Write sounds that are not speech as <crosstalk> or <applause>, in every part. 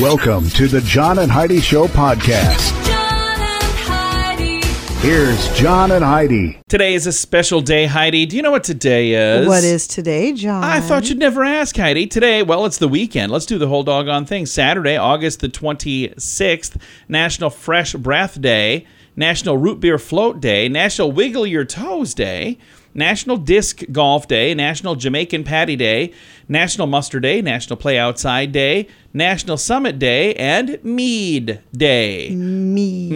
Welcome to the John and Heidi Show podcast. John and Heidi. Here's John and Heidi. Today is a special day, Heidi. Do you know what today is? What is today, John? I thought you'd never ask, Heidi. Today, well, it's the weekend. Let's do the whole doggone thing. Saturday, August the 26th, National Fresh Breath Day, National Root Beer Float Day, National Wiggle Your Toes Day, National Disc Golf Day, National Jamaican Patty Day, National Muster Day, National Play Outside Day, National Summit Day, and Mead Day. Me.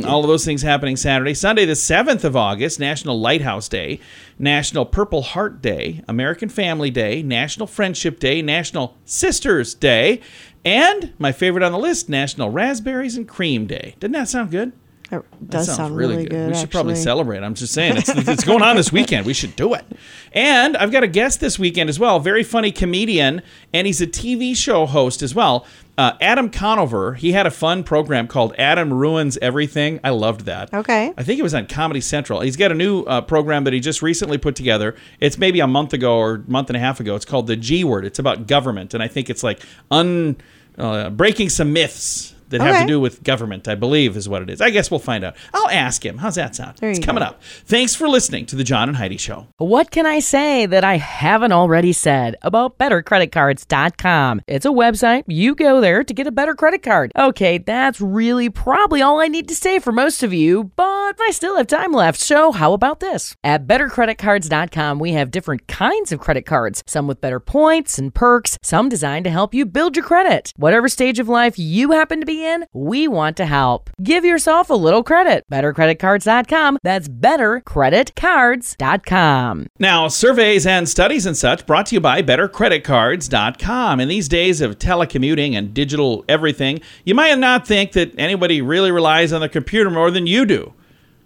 Hmm, all of those things happening Saturday. Sunday, the 7th of August, National Lighthouse Day, National Purple Heart Day, American Family Day, National Friendship Day, National Sisters Day, and my favorite on the list, National Raspberries and Cream Day. Doesn't that sound good? That That does sounds sound really good. We should probably celebrate. I'm just saying, it's, <laughs> it's going on this weekend. We should do it. And I've got a guest this weekend as well. Very funny comedian, and he's a TV show host as well. Uh, Adam Conover. He had a fun program called Adam Ruins Everything. I loved that. Okay. I think it was on Comedy Central. He's got a new uh, program that he just recently put together. It's maybe a month ago or month and a half ago. It's called The G Word. It's about government, and I think it's like un uh, breaking some myths that have to do with government. I believe is what it is. I guess we'll find out. I'll ask him. How's that sound? There it's coming go. up. Thanks for listening to the John and Heidi Show. What can I say that I haven't already said about bettercreditcards.com? It's a website. You go there to get a better credit card. Okay, that's really probably all I need to say for most of you, but I still have time left. So, how about this? At bettercreditcards.com, we have different kinds of credit cards, some with better points and perks, some designed to help you build your credit. Whatever stage of life you happen to be in, we want to help. Give yourself a little credit. Bettercreditcards.com. That's bettercreditcards.com. Now, surveys and studies and such brought to you by bettercreditcards.com. In these days of telecommuting and digital everything, you might not think that anybody really relies on the computer more than you do.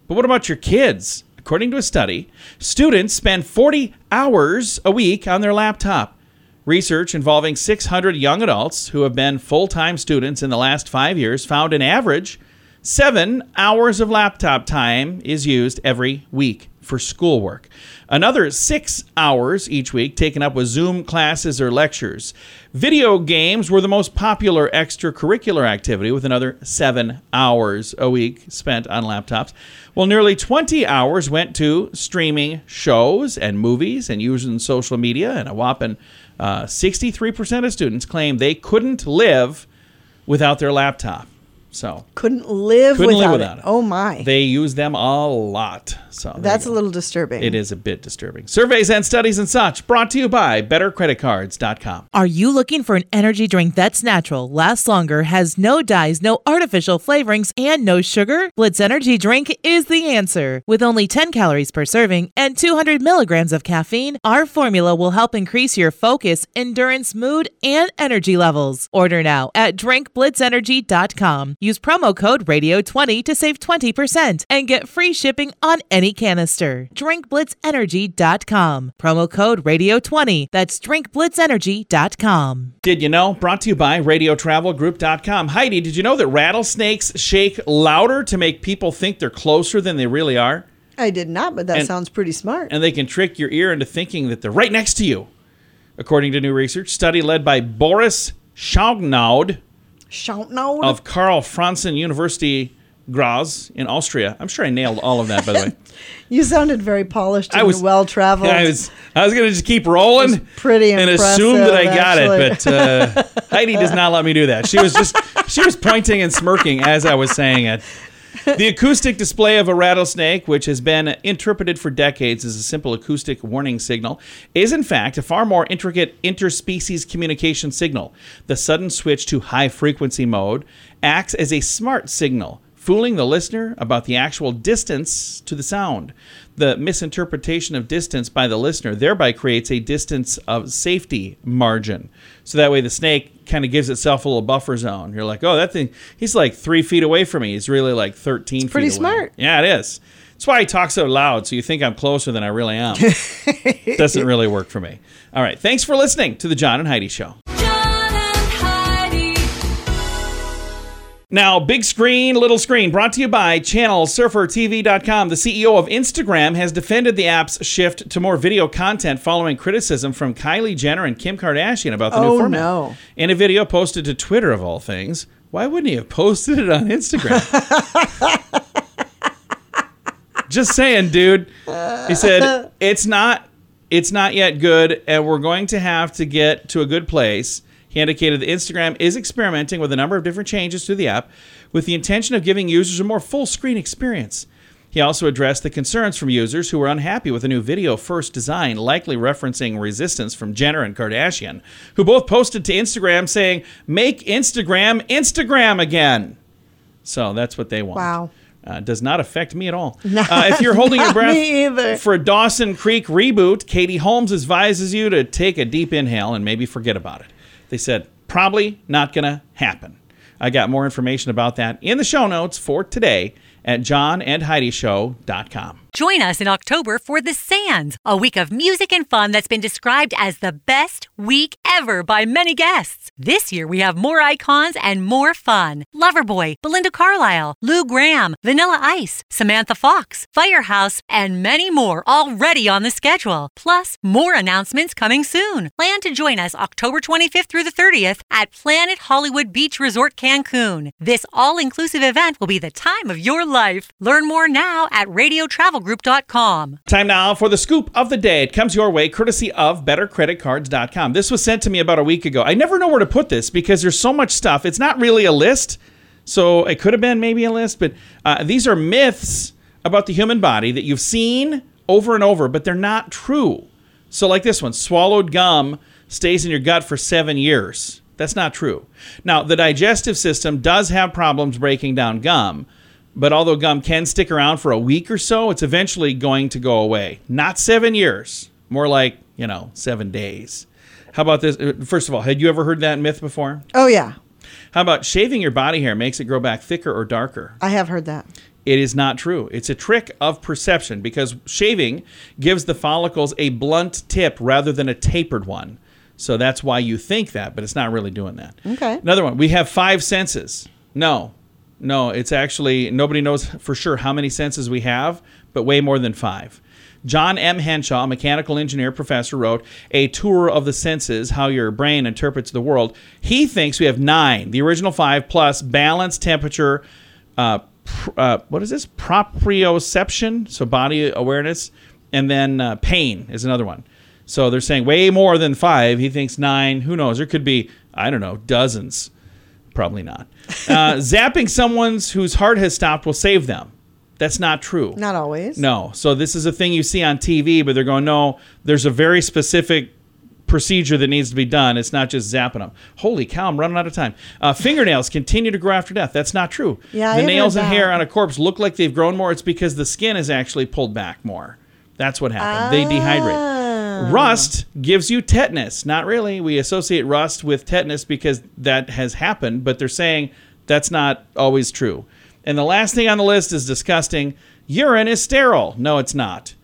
But what about your kids? According to a study, students spend 40 hours a week on their laptop. Research involving 600 young adults who have been full time students in the last five years found an average seven hours of laptop time is used every week for schoolwork. Another six hours each week taken up with Zoom classes or lectures. Video games were the most popular extracurricular activity, with another seven hours a week spent on laptops. Well, nearly 20 hours went to streaming shows and movies and using social media, and a whopping uh, 63% of students claim they couldn't live without their laptop. So Couldn't live couldn't without, live without it. it. Oh my. They use them a lot. So That's a little disturbing. It is a bit disturbing. Surveys and studies and such brought to you by BetterCreditCards.com. Are you looking for an energy drink that's natural, lasts longer, has no dyes, no artificial flavorings, and no sugar? Blitz Energy Drink is the answer. With only 10 calories per serving and 200 milligrams of caffeine, our formula will help increase your focus, endurance, mood, and energy levels. Order now at drinkblitzenergy.com. Use promo code RADIO20 to save 20% and get free shipping on any canister. drinkblitzenergy.com. Promo code RADIO20. That's drinkblitzenergy.com. Did you know? Brought to you by RadioTravelGroup.com. Heidi, did you know that rattlesnakes shake louder to make people think they're closer than they really are? I did not, but that And- sounds pretty smart. and they can trick your ear into thinking that they're right next to you. According to new research, study led by Boris Schaugnaude Shout of Karl Franzen University Graz in Austria. I'm sure I nailed all of that, by the way. <laughs> you sounded very polished and I was well traveled. I was I was gonna just keep rolling, pretty and assume that I got it. But uh, <laughs> Heidi does not let me do that. She was just she was pointing and smirking as I was saying it. The acoustic display of a rattlesnake, which has been interpreted for decades as a simple acoustic warning signal, is in fact a far more intricate interspecies communication signal. The sudden switch to high frequency mode acts as a smart signal fooling the listener about the actual distance to the sound. The misinterpretation of distance by the listener thereby creates a distance of safety margin. So that way the snake kind of gives itself a little buffer zone. You're like, oh, that thing, he's like three feet away from me. He's really like 13 feet pretty smart. Yeah, it is. That's why I talk so loud, so you think I'm closer than I really am. <laughs> Doesn't really work for me. All right. Thanks for listening to the John and Heidi Show. Now, big screen, little screen, brought to you by channelsurfertv.com. The CEO of Instagram has defended the app's shift to more video content following criticism from Kylie Jenner and Kim Kardashian about the new Oh, format. no. In a video posted to Twitter, of all things, why wouldn't he have posted it on Instagram? <laughs> Just saying, dude. He said <laughs> it's not it's not yet good, and we're going to have to get to a good place. He indicated that Instagram is experimenting with a number of different changes to the app with the intention of giving users a more full screen experience. He also addressed the concerns from users who were unhappy with the new video first design, likely referencing resistance from Jenner and Kardashian, who both posted to Instagram saying, Make Instagram Instagram again. So that's what they want. Wow. Uh, does not affect me at all. <laughs> Uh, if you're holding your breath for a Dawson Creek reboot, Katie Holmes advises you to take a deep inhale and maybe forget about it. They said, probably not going to happen. I got more information about that in the show notes for today at johnandheidishow.com. Join us in October for The Sands, a week of music and fun that's been described as the best week ever by many guests. This year we have more icons and more fun. Loverboy, Belinda Carlisle, Lou Gramm, Vanilla Ice, Samantha Fox, Firehouse, and many more already on the schedule. Plus, more announcements coming soon. Plan to join us October 25th through the 30th at Planet Hollywood Beach Resort Cancun. This all inclusive event will be the time of your life. Learn more now at Time now for the scoop of the day. It comes your way courtesy of bettercreditcards.com. This was sent to me about a week ago. I never know where to put this because there's so much stuff. It's not really a list. So it could have been maybe a list, but uh, these are myths about the human body that you've seen over and over, but they're not true. So, like this one swallowed gum stays in your gut for seven years. That's not true. Now, the digestive system does have problems breaking down gum, but although gum can stick around for a week or so, it's eventually going to go away. Not seven years, more like, you know, seven days. How about this? Uh, First of all, had you ever heard that myth before? Oh yeah, How about shaving your body hair makes it grow back thicker or darker? I have heard that. It is not true. It's a trick of perception because shaving gives the follicles a blunt tip rather than a tapered one. So that's why you think that, but it's not really doing that. Okay. Another one. We have five senses. No, no, it's actually nobody knows for sure how many senses we have, but way more than five. John M. Henshaw, mechanical engineer professor, wrote A Tour of the Senses How Your Brain Interprets the World. He thinks we have nine, the original five, plus balance, temperature, uh, pr- uh, what is this? Proprioception, so body awareness, and then uh, pain is another one. So they're saying way more than five. He thinks nine. Who knows? There could be, I don't know, dozens. Probably not. Uh, <laughs> zapping someone's whose heart has stopped will save them. That's not true. Not always. No. So this is a thing you see on TV, but they're going, no, there's a very specific procedure that needs to be done. It's not just zapping them. Holy cow, I'm running out of time. Uh, fingernails continue to grow after death. That's not true. Yeah, the have nails and hair on a corpse look like they've grown more. It's because the skin is actually pulled back more. That's what happened. They dehydrate. Rust gives you tetanus. Not really. We associate rust with tetanus because that has happened, but they're saying that's not always true. And the last thing on the list is disgusting. Urine is sterile. No, it's not.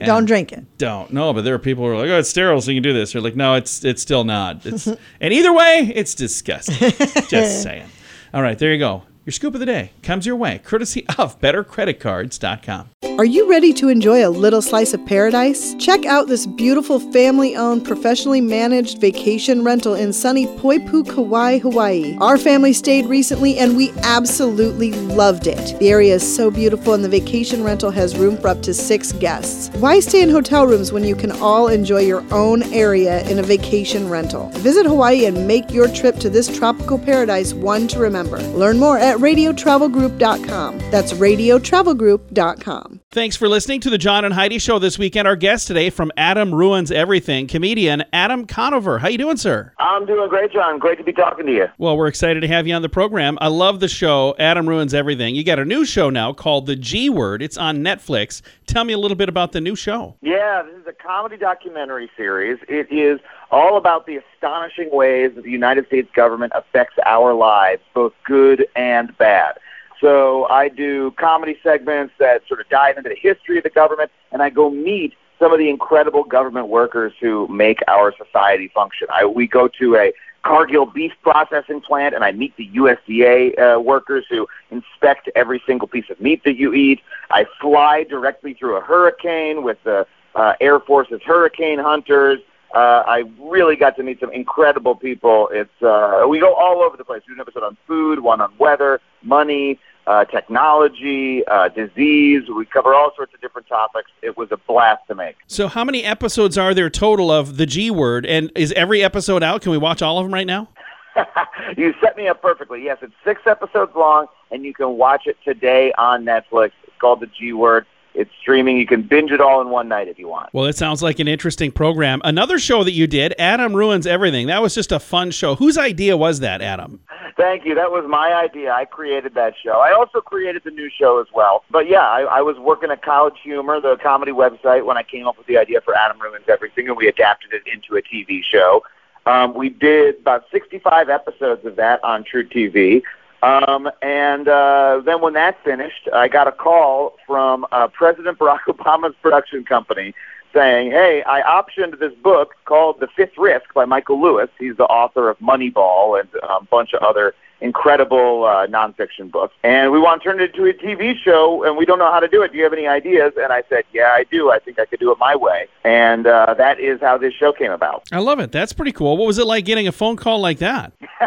And Don't drink it. Don't. No, but there are people who are like, oh, it's sterile, so you can do this. They're like, no, it's it's still not. It's <laughs> and either way, it's disgusting. <laughs> Just saying. All right, there you go. Your scoop of the day comes your way, courtesy of BetterCreditCards.com. Are you ready to enjoy a little slice of paradise? Check out this beautiful family owned, professionally managed vacation rental in sunny Poipu, Kauai, Hawaii. Our family stayed recently and we absolutely loved it. The area is so beautiful and the vacation rental has room for up to six guests. Why stay in hotel rooms when you can all enjoy your own area in a vacation rental? Visit Hawaii and make your trip to this tropical paradise one to remember. Learn more at radiotravelgroup.com. That's radiotravelgroup.com. Thanks for listening to the John and Heidi Show this weekend. Our guest today from Adam Ruins Everything, comedian Adam Conover. How you doing, sir? I'm doing great, John. Great to be talking to you. Well, we're excited to have you on the program. I love the show, Adam Ruins Everything. You got a new show now called The G Word. It's on Netflix. Tell me a little bit about the new show. Yeah, this is a comedy documentary series. It is all about the astonishing ways that the United States government affects our lives, both good and bad. So I do comedy segments that sort of dive into the history of the government, and I go meet some of the incredible government workers who make our society function. I, we go to a Cargill beef processing plant, and I meet the USDA uh, workers who inspect every single piece of meat that you eat. I fly directly through a hurricane with the uh, Air Force's hurricane hunters. Uh, I really got to meet some incredible people. It's uh, we go all over the place. We do an episode on food, one on weather, money, uh, technology, uh, disease. We cover all sorts of different topics. It was a blast to make. So, how many episodes are there total of The G Word? And is every episode out? Can we watch all of them right now? <laughs> you set me up perfectly. Yes, it's six episodes long, and you can watch it today on Netflix. It's called The G Word. It's streaming. You can binge it all in one night if you want. Well, it sounds like an interesting program. Another show that you did, Adam Ruins Everything. That was just a fun show. Whose idea was that, Adam? Thank you. That was my idea. I created that show. I also created the new show as well. But yeah, I, I was working at College Humor, the comedy website, when I came up with the idea for Adam Ruins Everything, and we adapted it into a TV show. Um, we did about 65 episodes of that on truTV. Um, and uh, then when that finished, I got a call from uh, President Barack <laughs> Obama's production company saying, "Hey, I optioned this book called The Fifth Risk by Michael Lewis. He's the author of Moneyball and a bunch of other incredible uh, nonfiction book. and we want to turn it into a TV show, and we don't know how to do it. Do you have any ideas?" And I said, "Yeah, I do. I think I could do it my way." And uh, that is how this show came about. I love it. That's pretty cool. What was it like getting a phone call like that? <laughs>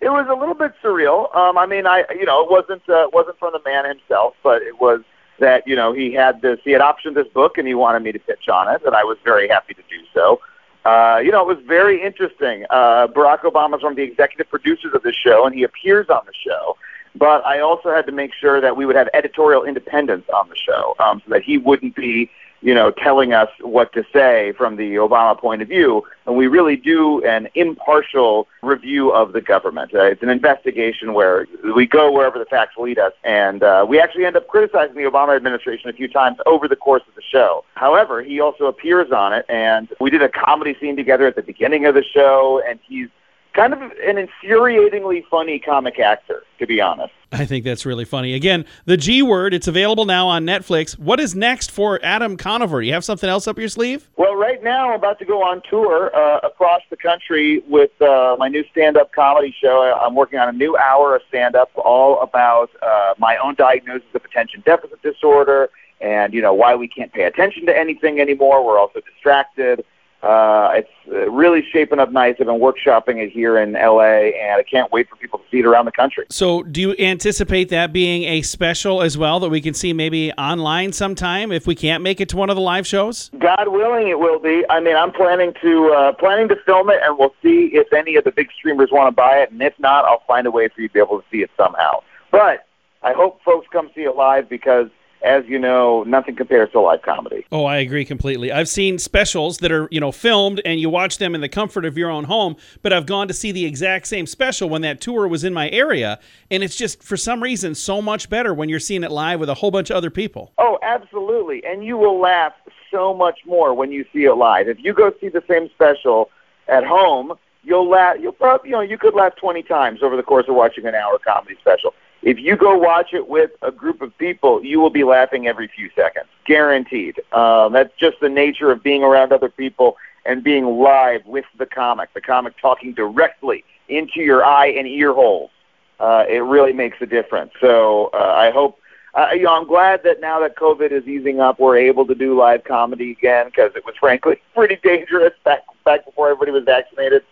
it was a little bit surreal. Um, I mean, I you know, it wasn't uh, it wasn't from the man himself, but it was that you know he had this he had optioned this book and he wanted me to pitch on it, and I was very happy to do so. Uh, you know, it was very interesting. Uh, Barack Obama is one of the executive producers of the show, and he appears on the show. But I also had to make sure that we would have editorial independence on the show, um, so that he wouldn't be, you know, telling us what to say from the Obama point of view. And we really do an impartial review of the government. Uh, it's an investigation where we go wherever the facts lead us, and uh, we actually end up criticizing the Obama administration a few times over the course of the show. However, he also appears on it, and we did a comedy scene together at the beginning of the show, and he's kind of an infuriatingly funny comic actor, to be honest. I think that's really funny. Again, the G word, it's available now on Netflix. What is next for Adam Conover? You have something else up your sleeve? Well, right now I'm about to go on tour uh, across the country with uh, my new stand-up comedy show. I'm working on a new hour of stand-up all about uh, my own diagnosis of attention deficit disorder and you know why we can't pay attention to anything anymore. We're also distracted. Uh, it's uh, really shaping up nice. I've been workshopping it here in LA, and I can't wait for people to see it around the country. So, do you anticipate that being a special as well that we can see maybe online sometime if we can't make it to one of the live shows? God willing, it will be. I mean, I'm planning to uh, planning to film it, and we'll see if any of the big streamers want to buy it, and if not, I'll find a way for you to be able to see it somehow. But I hope folks come see it live because, as you know, nothing compares to live comedy. Oh, I agree completely. I've seen specials that are, you know, filmed and you watch them in the comfort of your own home, but I've gone to see the exact same special when that tour was in my area, and it's just for some reason so much better when you're seeing it live with a whole bunch of other people. Oh, absolutely. And you will laugh so much more when you see it live. If you go see the same special at home, you'll laugh you'll probably you know, you could laugh twenty times over the course of watching an hour comedy special. If you go watch it with a group of people, you will be laughing every few seconds. Guaranteed. Um, that's just the nature of being around other people and being live with the comic, the comic talking directly into your eye and ear holes. Uh, it really makes a difference. So uh, I hope uh, you know, I'm glad that now that COVID is easing up, we're able to do live comedy again because it was frankly <laughs> pretty dangerous back back before everybody was vaccinated.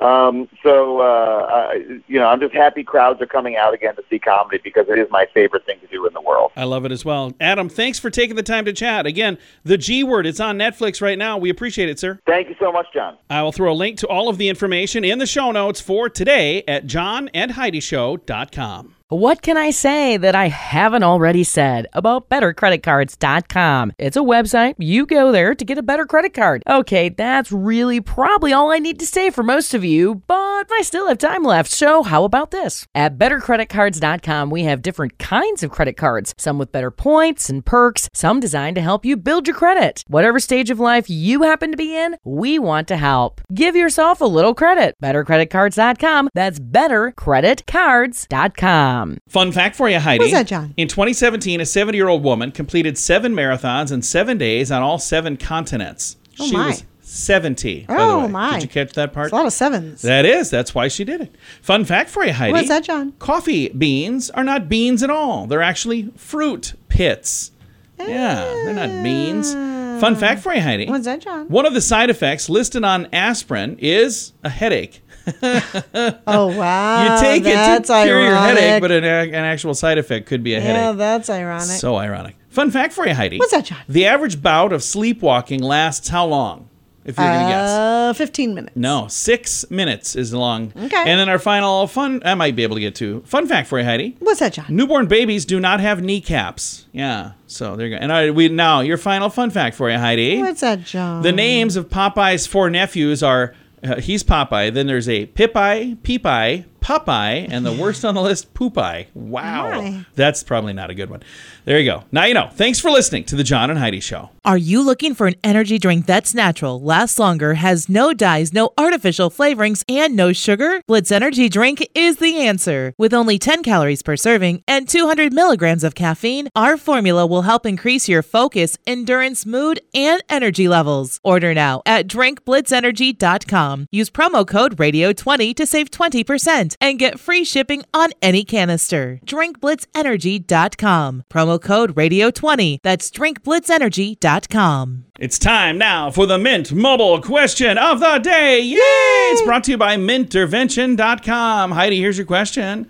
Um, so, uh, uh, you know, I'm just happy crowds are coming out again to see comedy because it is my favorite thing to do in the world. I love it as well. Adam, thanks for taking the time to chat. Again, the G word, it's on Netflix right now. We appreciate it, sir. Thank you so much, John. I will throw a link to all of the information in the show notes for today at johnandheidishow.com. What can I say that I haven't already said about bettercreditcards.com? It's a website. You go there to get a better credit card. Okay, that's really probably all I need to say for most of you, but I still have time left. So, how about this? At bettercreditcards.com, we have different kinds of credit cards, some with better points and perks, some designed to help you build your credit. Whatever stage of life you happen to be in, we want to help. Give yourself a little credit. Bettercreditcards.com. That's bettercreditcards.com. Um, fun fact for you, Heidi. What's that, John? In 2017, a 70 year old woman completed seven marathons in seven days on all seven continents. Oh, she my. was 70. by the Oh, way. my. Did you catch that part? It's a lot of sevens. That is. That's why she did it. Fun fact for you, Heidi. What's that, John? Coffee beans are not beans at all. They're actually fruit pits. Yeah, they're not beans. Fun fact for you, Heidi. What's that, John? One of the side effects listed on aspirin is a headache. <laughs> Oh <laughs> wow! You take it to that's cure your headache, but an, an actual side effect could be a yeah, headache. that's ironic. So ironic. Fun fact for you, Heidi. What's that, John? The average bout of sleepwalking lasts how long? If you're gonna guess. Uh, fifteen minutes. No, six minutes is long. Okay. And then our final fun, I might be able to get to. Fun fact for you, Heidi. What's that, John? Newborn babies do not have kneecaps. Yeah. So there you go. And I, we now your final fun fact for you, Heidi. What's that, John? The names of Popeye's four nephews are uh, he's Popeye. Then there's a Pipeye, Peepeye, Popeye, and the worst on the list, Poopeye. Wow. My. That's probably not a good one. There you go. Now you know. Thanks for listening to the John and Heidi Show. Are you looking for an energy drink that's natural, lasts longer, has no dyes, no artificial flavorings, and no sugar? Blitz Energy Drink is the answer. With only 10 calories per serving and 200 milligrams of caffeine, our formula will help increase your focus, endurance, mood, and energy levels. Order now at drinkblitzenergy.com. Use promo code RADIO20 to save 20% and get free shipping on any canister. drinkblitzenergy.com. Promo code RADIO20. That's drinkblitzenergy.com. It's time now for the Mint Mobile question of the day. Yay! It's brought to you by mintervention.com. Heidi, here's your question.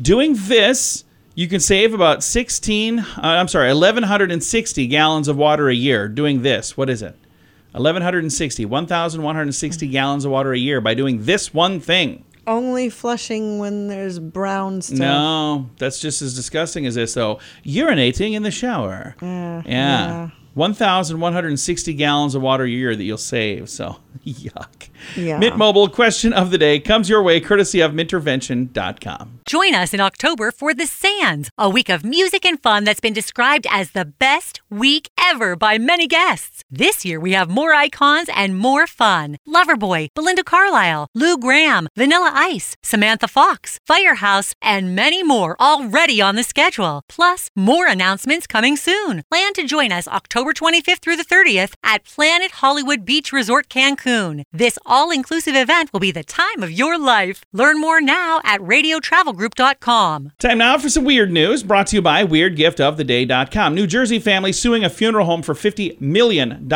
Doing this, you can save about 16, uh, I'm sorry, 1,160 gallons of water a year doing this. What is it? 1,160, 1,160 gallons of water a year by doing this one thing. Only flushing when there's brown stuff. No, that's just as disgusting as this, though. Urinating in the shower. Yeah, Yeah. yeah. 1,160 gallons of water a year that you'll save. So, <laughs> yuck. Yeah. Mint Mobile question of the day comes your way courtesy of mintervention.com. Join us in October for The Sands, a week of music and fun that's been described as the best week ever by many guests. This year we have more icons and more fun. Loverboy, Belinda Carlisle, Lou Gramm, Vanilla Ice, Samantha Fox, Firehouse, and many more already on the schedule. Plus, more announcements coming soon. Plan to join us October 25th through the 30th at Planet Hollywood Beach Resort Cancun. This all inclusive event will be the time of your life. Learn more now at radiotravelgroup.com. Time now for some weird news brought to you by WeirdGiftOfTheDay.com. New Jersey family suing a funeral home for $50 million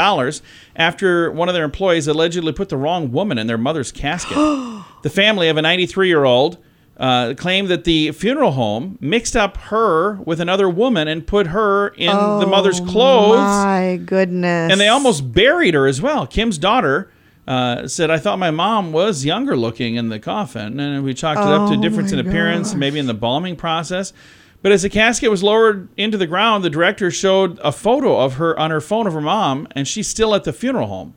after one of their employees allegedly put the wrong woman in their mother's casket. <gasps> the family of a 93 year old uh, claimed that the funeral home mixed up her with another woman and put her in the mother's clothes. My goodness. And they almost buried her as well. Kim's daughter uh, said, I thought my mom was younger looking in the coffin. And we chalked it up to Oh difference in appearance, maybe in the embalming process. But as the casket was lowered into the ground, the director showed a photo of her on her phone of her mom, and she's still at the funeral home,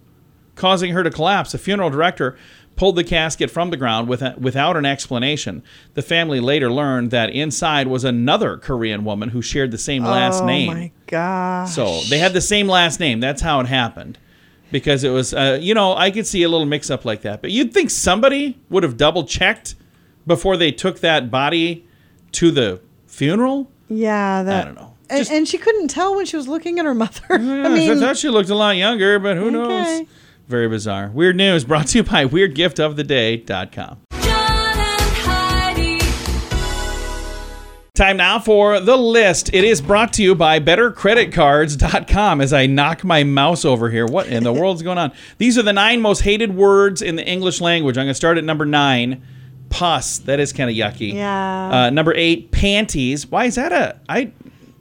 causing her to collapse. The funeral director pulled the casket from the ground with without an explanation. The family later learned that inside was another Korean woman who shared the same last oh name. Oh my gosh. So they had the same last name. That's how it happened. Because it was, uh, you know, I could see a little mix up like that. But you'd think somebody would have double checked before they took that body to the funeral. Yeah, that. I don't know. And, Just- and she couldn't tell when she was looking at her mother. <laughs> I I mean, thought she looked a lot younger, but who knows? Very bizarre. Weird news brought to you by WeirdGiftOfTheDay.com. John and Time now for the list. It is brought to you by BetterCreditCards.com as I knock my mouse over here. What in the <laughs> world's going on? These are the nine most hated words in the English language. I'm going to start at number nine. Pus. That is kind of yucky. Yeah. Uh, number eight. Panties. Why is that a? I.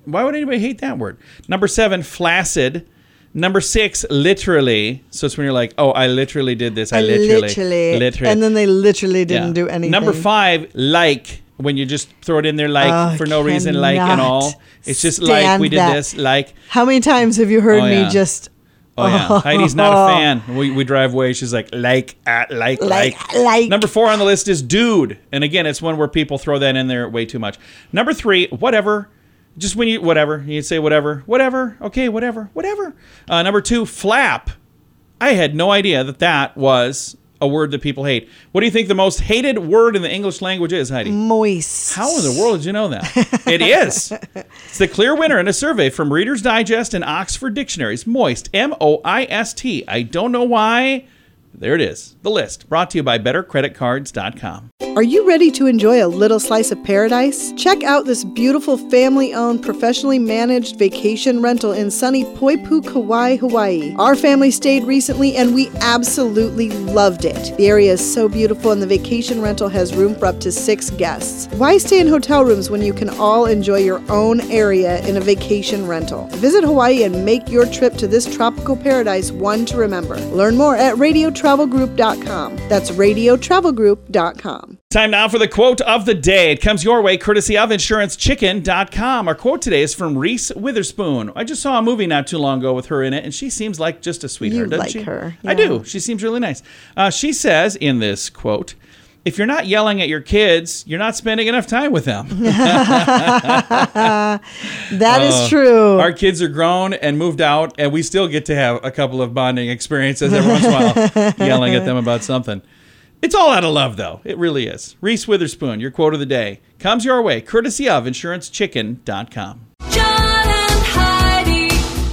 Why would anybody hate that word? Number seven. Flaccid. Number six. Literally. So it's when you're like, oh, I literally did this. I, I literally, literally, literally. and then they literally didn't Yeah. do anything. Number five, like, when you just throw it in there like Oh, for no reason, like and all. It's just like we did that. this, like. How many times have you heard Oh, me just Oh yeah, <laughs> Heidi's not a fan. We, we drive away. She's like, like, uh, like, like, Like, like. Number four on the list is dude, and again, it's one where people throw that in there way too much. Number three, whatever. Just when you whatever you say whatever, whatever. Okay, whatever, whatever. Uh, number two, flap. I had no idea that that was a word that people hate. What do you think the most hated word in the English language is, Heidi? moist? How in the world did you know that? it is. <laughs> It's the clear winner in a survey from Reader's Digest and Oxford Dictionaries. Moist, M O I S T. I don't know why. There it is. The list brought to you by BetterCreditCards.com. Are you ready to enjoy a little slice of paradise? Check out this beautiful family owned, professionally managed vacation rental in sunny Poipu, Kauai, Hawaii. Our family stayed recently and we absolutely loved it. The area is so beautiful and the vacation rental has room for up to six guests. Why stay in hotel rooms when you can all enjoy your own area in a vacation rental? Visit Hawaii and make your trip to this tropical paradise one to remember. Learn more at radiotravelgroup.com. That's radiotravelgroup.com. Time now for the quote of the day. It comes your way courtesy of InsuranceChicken.com. Our quote today is from Reese Witherspoon. I just saw a movie not too long ago with her in it, and she seems like just a sweetheart, You doesn't like she? her, I do. She seems really nice. Uh, she says in this quote, if you're not yelling at your kids, you're not spending enough time with them. <laughs> That is Uh, true. Our kids are grown and moved out, and we still get to have a couple of bonding experiences every once in a while, <laughs> yelling at them about something. It's all out of love, though. It really is. Reese Witherspoon, your quote of the day, comes your way courtesy of InsuranceChicken.com. John and Heidi.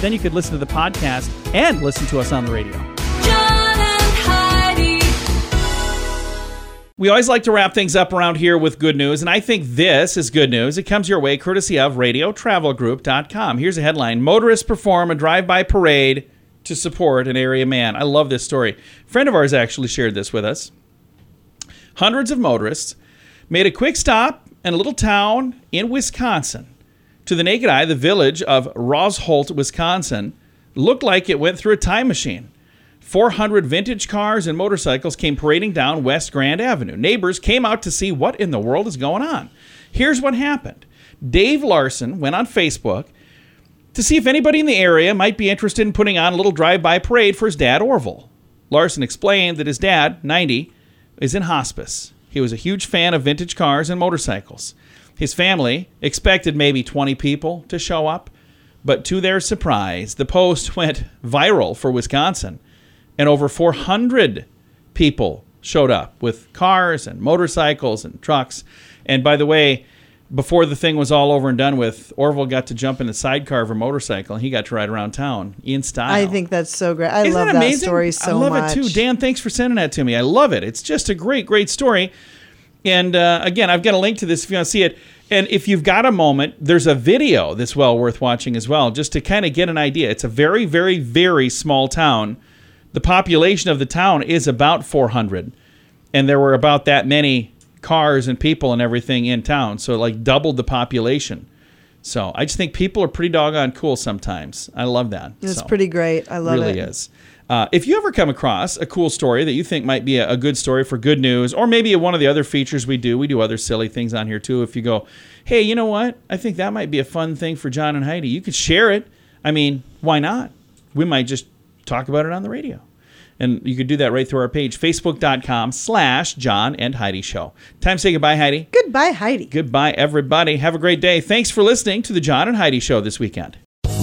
Then you could listen to the podcast and listen to us on the radio. John and Heidi. We always like to wrap things up around here with good news, and I think this is good news. It comes your way courtesy of RadioTravelGroup.com. Here's a headline Motorists perform a drive by parade to support an area man. I love this story. A friend of ours actually shared this with us. Hundreds of motorists made a quick stop in a little town in Wisconsin. To the naked eye, the village of Rosholt, Wisconsin, looked like it went through a time machine. 400 vintage cars and motorcycles came parading down West Grand Avenue. Neighbors came out to see what in the world is going on. Here's what happened Dave Larson went on Facebook to see if anybody in the area might be interested in putting on a little drive by parade for his dad, Orville. Larson explained that his dad, 90, is in hospice. He was a huge fan of vintage cars and motorcycles. His family expected maybe 20 people to show up, but to their surprise, the post <laughs> went viral for Wisconsin, and over 400 people showed up with cars and motorcycles and trucks. And by the way, before the thing was all over and done with, Orville got to jump in the sidecar of a motorcycle and he got to ride around town in style. I think that's so great. I Isn't love that that story so much. I love much. it too. Dan, thanks for sending that to me. I love it. It's just a great, great story. And uh, again, I've got a link to this if you want to see it. And if you've got a moment, there's a video that's well worth watching as well, just to kind of get an idea. It's a very, very, very small town. The population of the town is about 400, and there were about that many cars and people and everything in town. So, like, doubled the population. So, I just think people are pretty doggone cool sometimes. I love that. It's So pretty great. I love it. really it. is. Uh, if you ever come across a cool story that you think might be a, a good story for good news, or maybe one of the other features we do, we do other silly things on here too. If you go, hey, you know what? I think that might be a fun thing for John and Heidi. You could share it. I mean, why not? We might just talk about it on the radio. And you could do that right through our page, facebook.com slash John and Heidi Show. Time to say goodbye, Heidi. Goodbye, Heidi. Goodbye, everybody. Have a great day. Thanks for listening to the John and Heidi Show this weekend.